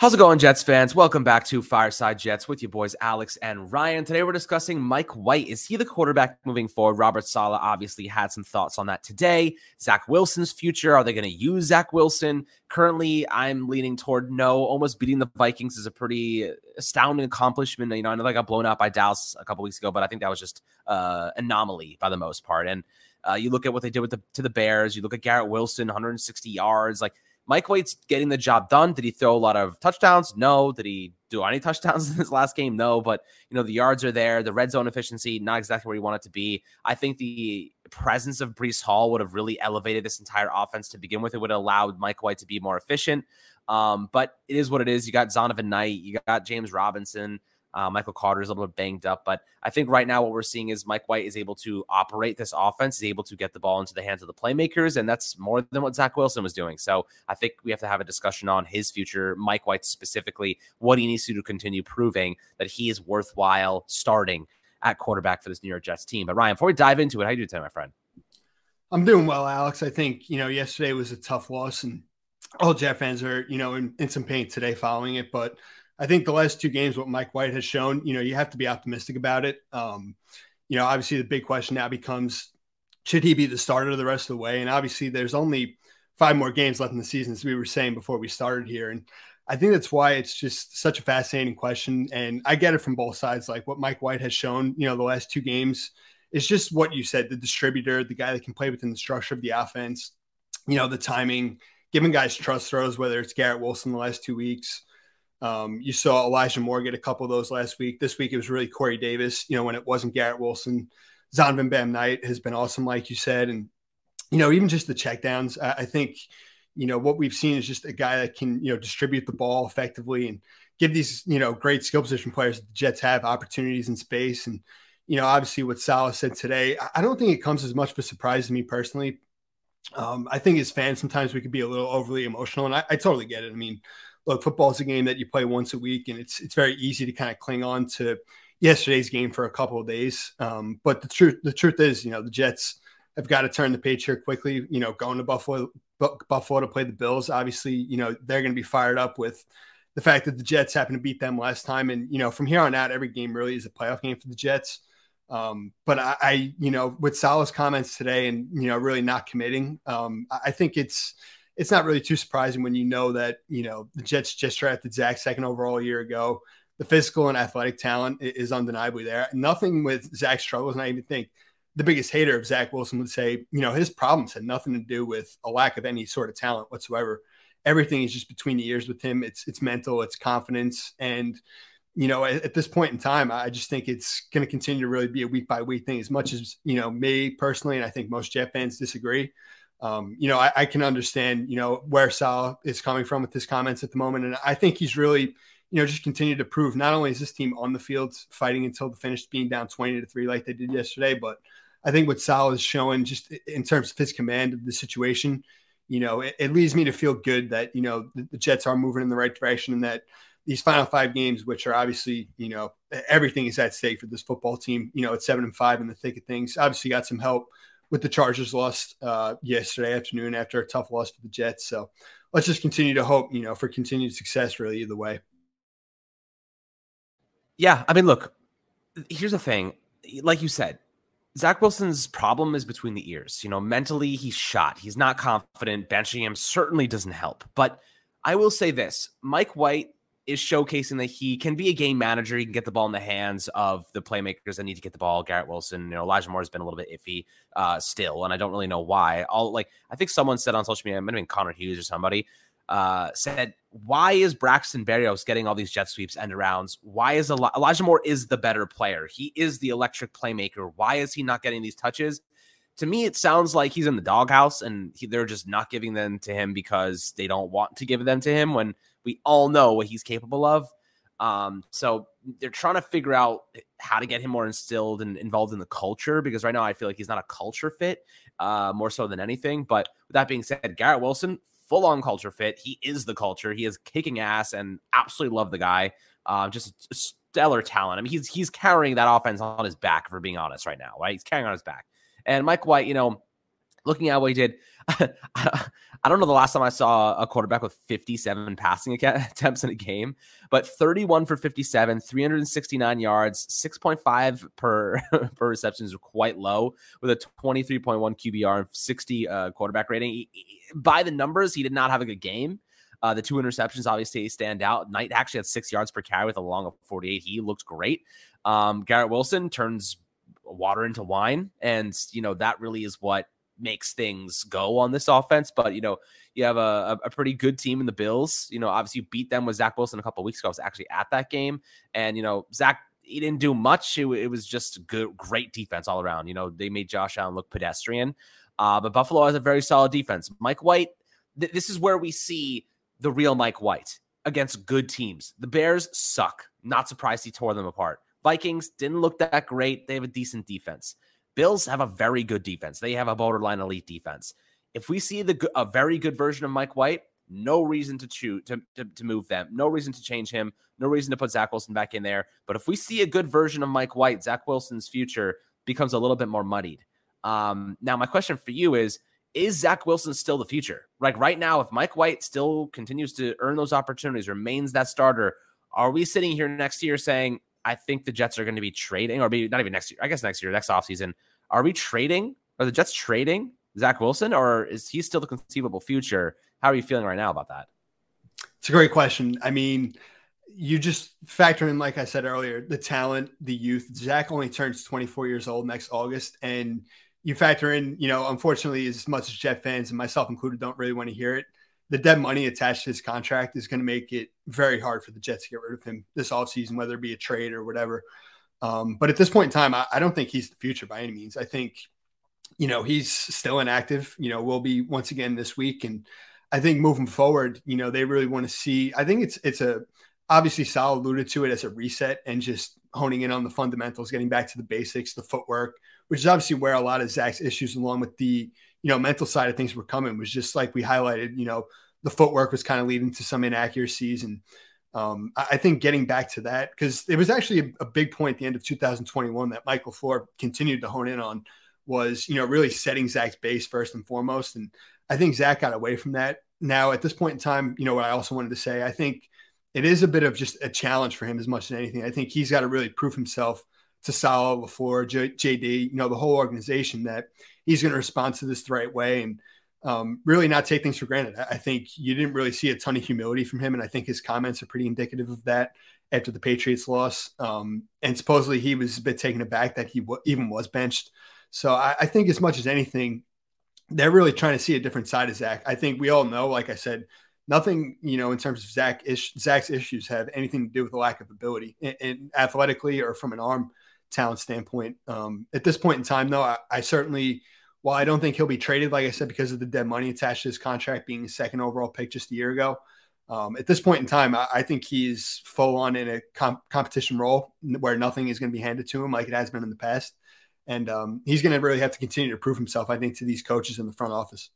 How's it going, Jets fans? Welcome back to Fireside Jets with your boys Alex and Ryan. Today we're discussing Mike White. Is he the quarterback moving forward? Robert Saleh obviously had some thoughts on that today. Zach Wilson's future. Are they going to use Zach Wilson? Currently, I'm leaning toward no. Almost beating the Vikings is a pretty astounding accomplishment. You know, I know they got blown out by Dallas a couple weeks ago, but I think that was just uh, anomaly by the most part. And uh, you look at what they did with the to the Bears. You look at Garrett Wilson, 160 yards. Like Mike White's getting the job done. Did he throw a lot of touchdowns? No. Did he do any touchdowns in his last game? No. But you know the yards are there. The red zone efficiency not exactly where you want it to be. I think the presence of Breece Hall would have really elevated this entire offense to begin with. It would have allowed Mike White to be more efficient. Um, but it is what it is. You got Zonovan Knight. You got James Robinson. Uh, Michael Carter is a little bit banged up, but I think right now what we're seeing is Mike White is able to operate this offense, is able to get the ball into the hands of the playmakers, and that's more than what Zach Wilson was doing. So I think we have to have a discussion on his future, Mike White specifically, what he needs to do to continue proving that he is worthwhile starting at quarterback for this New York Jets team. But Ryan, before we dive into it, how you doing today, my friend? I'm doing well, Alex. I think you know yesterday was a tough loss, and all Jet fans are you know in, in some pain today following it, but I think the last two games, what Mike White has shown, you know, you have to be optimistic about it. Um, you know, obviously the big question now becomes should he be the starter the rest of the way? And obviously there's only five more games left in the season, as we were saying before we started here. And I think that's why it's just such a fascinating question. And I get it from both sides. Like what Mike White has shown, you know, the last two games is just what you said the distributor, the guy that can play within the structure of the offense, you know, the timing, giving guys trust throws, whether it's Garrett Wilson the last two weeks. Um, you saw Elijah Moore get a couple of those last week. This week it was really Corey Davis. You know, when it wasn't Garrett Wilson, Zonovan Bam Knight has been awesome, like you said, and you know even just the checkdowns. I, I think you know what we've seen is just a guy that can you know distribute the ball effectively and give these you know great skill position players that the Jets have opportunities in space. And you know, obviously what Saleh said today, I don't think it comes as much of a surprise to me personally. Um, I think as fans sometimes we could be a little overly emotional, and I, I totally get it. I mean look, football is a game that you play once a week, and it's it's very easy to kind of cling on to yesterday's game for a couple of days. Um, but the truth the truth is, you know, the Jets have got to turn the page here quickly. You know, going to Buffalo Buffalo to play the Bills, obviously, you know they're going to be fired up with the fact that the Jets happened to beat them last time, and you know from here on out, every game really is a playoff game for the Jets. Um, but I, I, you know, with Saleh's comments today, and you know, really not committing, um, I think it's it's not really too surprising when you know that you know the Jets just drafted Zach second overall a year ago. The physical and athletic talent is undeniably there. Nothing with Zach struggles, and I even think the biggest hater of Zach Wilson would say, you know, his problems had nothing to do with a lack of any sort of talent whatsoever. Everything is just between the ears with him. It's it's mental, it's confidence, and you know, at, at this point in time, I just think it's going to continue to really be a week by week thing. As much as you know, me personally, and I think most Jet fans disagree um, you know, I, I, can understand, you know, where Sal is coming from with his comments at the moment. And I think he's really, you know, just continued to prove not only is this team on the field fighting until the finish, being down 20 to three like they did yesterday, but I think what Sal is showing just in terms of his command of the situation, you know, it, it leads me to feel good that, you know, the, the Jets are moving in the right direction and that these final five games, which are obviously, you know, everything is at stake for this football team, you know, at seven and five in the thick of things, obviously got some help with the Chargers lost uh, yesterday afternoon after a tough loss to the Jets. So let's just continue to hope, you know, for continued success, really, either way. Yeah. I mean, look, here's the thing. Like you said, Zach Wilson's problem is between the ears. You know, mentally, he's shot. He's not confident. Benching him certainly doesn't help. But I will say this Mike White is showcasing that he can be a game manager. He can get the ball in the hands of the playmakers that need to get the ball. Garrett Wilson, you know, Elijah Moore has been a little bit iffy uh, still, and I don't really know why. All like I think someone said on social media, it might have been Connor Hughes or somebody, uh, said, "Why is Braxton Berrios getting all these jet sweeps and arounds? Why is Eli- Elijah Moore is the better player? He is the electric playmaker. Why is he not getting these touches?" To me, it sounds like he's in the doghouse, and he, they're just not giving them to him because they don't want to give them to him when we all know what he's capable of. Um, so they're trying to figure out how to get him more instilled and involved in the culture because right now I feel like he's not a culture fit, uh, more so than anything. But with that being said, Garrett Wilson, full on culture fit. He is the culture. He is kicking ass and absolutely love the guy. Uh, just stellar talent. I mean, he's he's carrying that offense on his back, for being honest, right now, right? He's carrying on his back. And Mike White, you know, looking at what he did, I don't know the last time I saw a quarterback with 57 passing attempts in a game, but 31 for 57, 369 yards, 6.5 per per reception is quite low with a 23.1 QBR and 60 uh, quarterback rating. By the numbers, he did not have a good game. Uh, the two interceptions obviously stand out. Knight actually had six yards per carry with a long of 48. He looked great. Um, Garrett Wilson turns water into wine, and you know that really is what makes things go on this offense. But you know, you have a, a pretty good team in the Bills. You know, obviously you beat them with Zach Wilson a couple weeks ago. I was actually at that game, and you know, Zach he didn't do much. It, it, was just good, great defense all around. You know, they made Josh Allen look pedestrian. Uh, but Buffalo has a very solid defense. Mike White, th- this is where we see the real Mike White against good teams. The Bears suck. Not surprised he tore them apart. Vikings didn't look that great. They have a decent defense. Bills have a very good defense. They have a borderline elite defense. If we see the a very good version of Mike White, no reason to choose to, to, to, move them. No reason to change him. No reason to put Zach Wilson back in there. But if we see a good version of Mike White, Zach Wilson's future becomes a little bit more muddied. Um, now, my question for you is: Is Zach Wilson still the future? Like right now, if Mike White still continues to earn those opportunities, remains that starter, are we sitting here next year saying, I think the Jets are going to be trading, or maybe not even next year. I guess next year, next offseason. Are we trading? Are the Jets trading Zach Wilson, or is he still the conceivable future? How are you feeling right now about that? It's a great question. I mean, you just factor in, like I said earlier, the talent, the youth. Zach only turns 24 years old next August. And you factor in, you know, unfortunately, as much as Jet fans and myself included don't really want to hear it, the dead money attached to his contract is going to make it very hard for the Jets to get rid of him this offseason, whether it be a trade or whatever. Um, but at this point in time, I, I, don't think he's the future by any means. I think, you know, he's still inactive. You know, will be once again this week, and I think moving forward, you know, they really want to see. I think it's it's a obviously Sal alluded to it as a reset and just honing in on the fundamentals, getting back to the basics, the footwork, which is obviously where a lot of Zach's issues, along with the you know mental side of things, were coming. Was just like we highlighted. You know, the footwork was kind of leading to some inaccuracies and um, I think getting back to that because it was actually a, a, big point at the end of 2021 that Michael LaFleur continued to hone in on was you know really setting Zach's base first and foremost, and I think Zach got away from that. Now at this point in time, you know what I also wanted to say, I think it is a bit of just a challenge for him as much as anything. I think he's got to really prove himself to Saleh, LaFleur, J- JD, you know the whole organization that he's going to respond to this the right way and um, really not take things for granted. I think you didn't really see a ton of humility from him, and I think his comments are pretty indicative of that after the Patriots loss. Um, and supposedly he was a bit taken aback that he w- even was benched. So I, I, think as much as anything, they're really trying to see a different side of Zach. I think we all know, like I said, nothing you know in terms of Zach ish, Zach's issues have anything to do with the lack of ability, and, athletically or from an arm talent standpoint. Um, at this point in time, though, I, I certainly while I don't think he'll be traded, like I said, because of the dead money attached to his contract being second overall pick just a year ago, um, at this point in time, I, I think he's full on in a comp- competition role where nothing is going to be handed to him like it has been in the past. And um, he's going to really have to continue to prove himself, I think, to these coaches in the front office.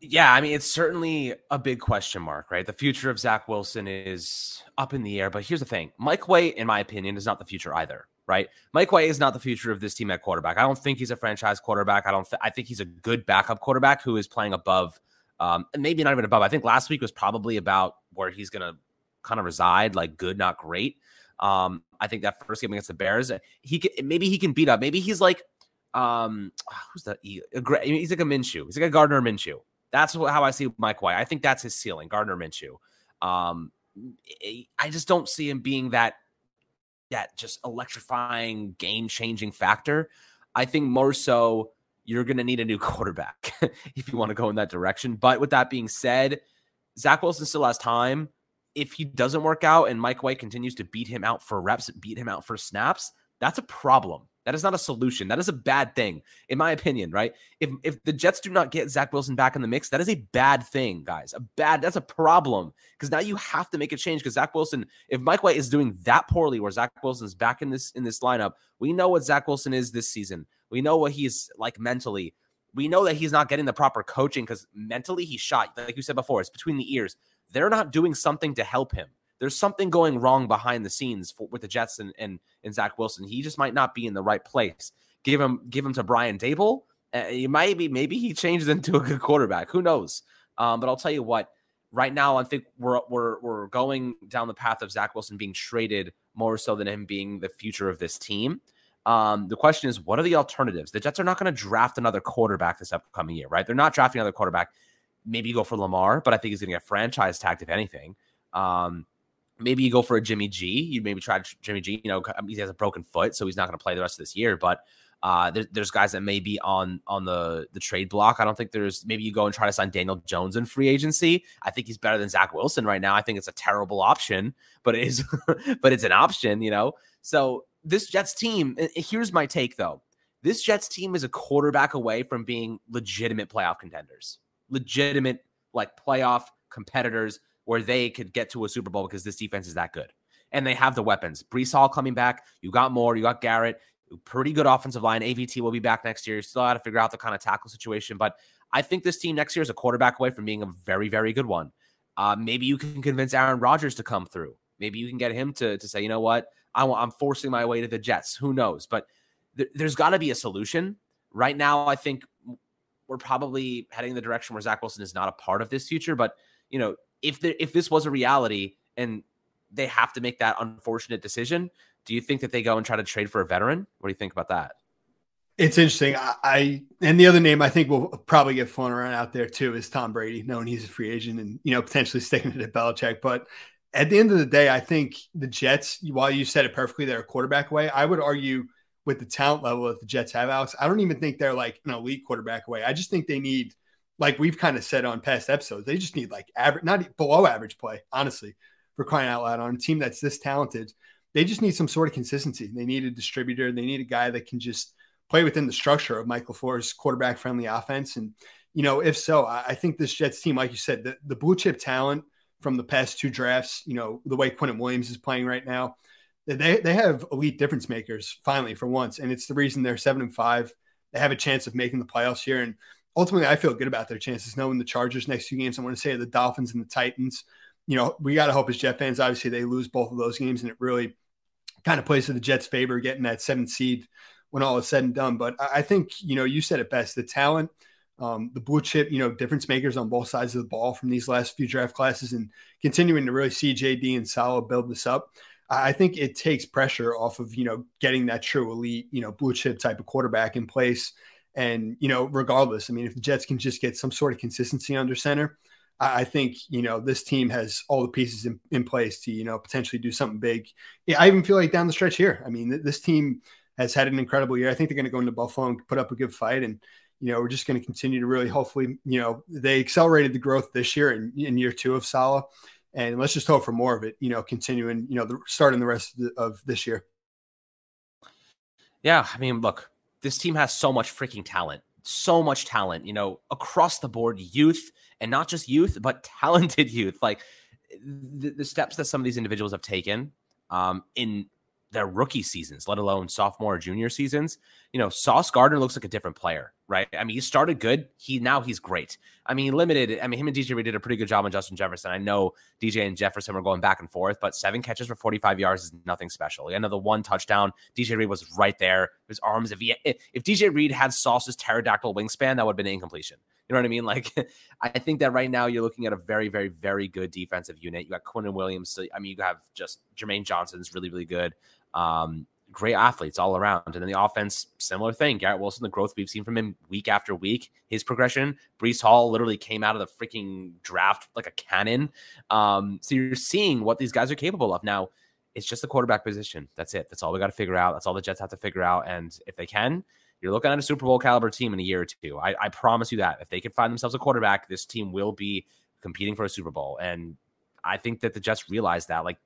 Yeah, I mean, it's certainly a big question mark, right? The future of Zach Wilson is up in the air. But here's the thing Mike White, in my opinion, is not the future either right? Mike White is not the future of this team at quarterback. I don't think he's a franchise quarterback. I don't. Th- I think he's a good backup quarterback who is playing above, um, maybe not even above. I think last week was probably about where he's going to kind of reside, like good, not great. Um, I think that first game against the Bears, he can maybe he can beat up. Maybe he's like, um, who's that? He, he's like a Minshew. He's like a Gardner Minshew. That's how I see Mike White. I think that's his ceiling, Gardner Minshew. Um, I just don't see him being that that just electrifying, game changing factor. I think more so you're going to need a new quarterback if you want to go in that direction. But with that being said, Zach Wilson still has time. If he doesn't work out and Mike White continues to beat him out for reps, beat him out for snaps, that's a problem. That is not a solution. That is a bad thing, in my opinion, right? If if the Jets do not get Zach Wilson back in the mix, that is a bad thing, guys. A bad, that's a problem. Because now you have to make a change. Because Zach Wilson, if Mike White is doing that poorly, where Zach Wilson is back in this in this lineup, we know what Zach Wilson is this season. We know what he's like mentally. We know that he's not getting the proper coaching because mentally he's shot. Like you said before, it's between the ears. They're not doing something to help him there's something going wrong behind the scenes for, with the Jets and, and and Zach Wilson. He just might not be in the right place. Give him give him to Brian Daboll. Uh, might be maybe he changes into a good quarterback. Who knows? Um, but I'll tell you what. Right now, I think we're we're we're going down the path of Zach Wilson being traded more so than him being the future of this team. Um, the question is, what are the alternatives? The Jets are not going to draft another quarterback this upcoming year, right? They're not drafting another quarterback. Maybe go for Lamar, but I think he's going to get franchise tagged if anything. Um, maybe you go for a Jimmy G. You maybe try Jimmy G. You know, he has a broken foot, so he's not going to play the rest of this year. But uh, there, there's guys that may be on on the the trade block. I don't think there's maybe you go and try to sign Daniel Jones in free agency. I think he's better than Zach Wilson right now. I think it's a terrible option, but it is but it's an option, you know. So this Jets team, here's my take though. This Jets team is a quarterback away from being legitimate playoff contenders. Legitimate like playoff competitors where they could get to a Super Bowl because this defense is that good. And they have the weapons. Breece Hall coming back. You got Moore. You got Garrett pretty good offensive line. AVT will be back next year. Still got to figure out the kind of tackle situation, but I think this team next year is a quarterback away from being a very, very good one. Uh, maybe you can convince Aaron Rodgers to come through. Maybe you can get him to to say, you know what, I, am forcing my way to the Jets. Who knows? But th- there's got to be a solution. Right now, I think we're probably heading in the direction where Zach Wilson is not a part of this future. But you know, if the, if this was a reality and they have to make that unfortunate decision, do you think that they go and try to trade for a veteran? What do you think about that? It's interesting. I, I, and the other name I think will probably get flown around out there too is Tom Brady, knowing he's a free agent and you know potentially sticking to Belichick. But at the end of the day, I think the Jets, while you said it perfectly, they're a quarterback away. I would argue with the talent level that the Jets have, Alex. I don't even think they're like an elite quarterback away. I just think they need, like we've kind of said on past episodes, they just need like average, not below average play, honestly, for crying out loud on a team that's this talented they just need some sort of consistency. They need a distributor. They need a guy that can just play within the structure of Michael LaFleur's quarterback friendly offense. And, you know, if so, I, I think this Jets team, like you said, the, the, blue chip talent from the past two drafts, you know, the way Quinnen Williams is playing right now, they, they have elite difference makers finally for once. And it's the reason they're seven and five. They have a chance of making the playoffs here. And ultimately, I feel good about their chances knowing the Chargers next two games. I want to say the Dolphins and the Titans. You know, we got to hope as Jet fans, obviously, they lose both of those games and it really kind of plays to the Jets' favor, getting that seventh seed when all is said and done. But I think, you know, you said it best the talent, um, the blue chip, you know, difference makers on both sides of the ball from these last few draft classes and continuing to really see JD and Saleh build this up. I think it takes pressure off of, you know, getting that true elite, you know, blue chip type of quarterback in place. And, you know, regardless, I mean, if the Jets can just get some sort of consistency under center, I think you know this team has all the pieces in, in place to you know potentially do something big. Yeah, I even feel like down the stretch here. I mean, this team has had an incredible year. I think they're going to go into Buffalo and put up a good fight, and you know we're just going to continue to really hopefully you know they accelerated the growth this year in, in year two of Saleh, and let's just hope for more of it. You know, continuing you know the starting the rest of, the, of this year. Yeah, I mean, look, this team has so much freaking talent so much talent, you know, across the board, youth, and not just youth, but talented youth. Like the, the steps that some of these individuals have taken um, in their rookie seasons, let alone sophomore or junior seasons. You know, Sauce Gardner looks like a different player, right? I mean, he started good. He now he's great. I mean, limited. I mean, him and DJ Reed did a pretty good job on Justin Jefferson. I know DJ and Jefferson were going back and forth, but seven catches for 45 yards is nothing special. Another one touchdown. DJ Reed was right there. His arms. If he if DJ Reed had Sauce's pterodactyl wingspan, that would have been an incompletion. You know what I mean? Like, I think that right now you're looking at a very, very, very good defensive unit. You got Quinnen Williams. So, I mean, you have just Jermaine Johnson's really, really good. Um, great athletes all around. And then the offense, similar thing. Garrett Wilson, the growth we've seen from him week after week, his progression. Breece Hall literally came out of the freaking draft like a cannon. Um, so you're seeing what these guys are capable of. Now, it's just the quarterback position. That's it. That's all we got to figure out. That's all the Jets have to figure out. And if they can, you're looking at a Super Bowl caliber team in a year or two. I, I promise you that. If they can find themselves a quarterback, this team will be competing for a Super Bowl. And I think that the Jets realize that. Like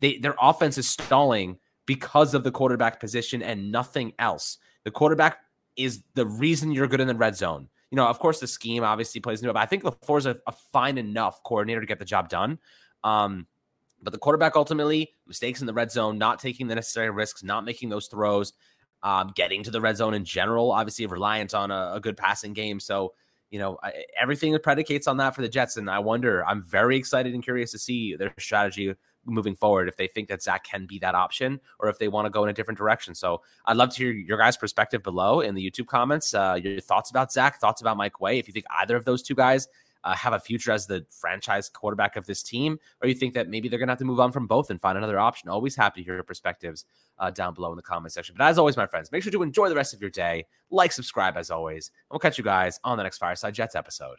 they their offense is stalling because of the quarterback position and nothing else. The quarterback is the reason you're good in the red zone. You know, of course, the scheme obviously plays into it, but I think LaFleur is a, a fine enough coordinator to get the job done. Um, but the quarterback ultimately mistakes in the red zone, not taking the necessary risks, not making those throws, um, getting to the red zone in general, obviously reliant on a, a good passing game. So you know, I, everything predicates on that for the Jets. And I wonder, I'm very excited and curious to see their strategy moving forward if they think that Zach can be that option or if they want to go in a different direction. So I'd love to hear your guys' perspective below in the YouTube comments. Uh, your thoughts about Zach, thoughts about Mike White. If you think either of those two guys uh, have a future as the franchise quarterback of this team, or you think that maybe they're going to have to move on from both and find another option. Always happy to hear your perspectives uh, down below in the comment section. But as always, my friends, make sure to enjoy the rest of your day. Like, subscribe as always. And we'll catch you guys on the next Fireside Jets episode.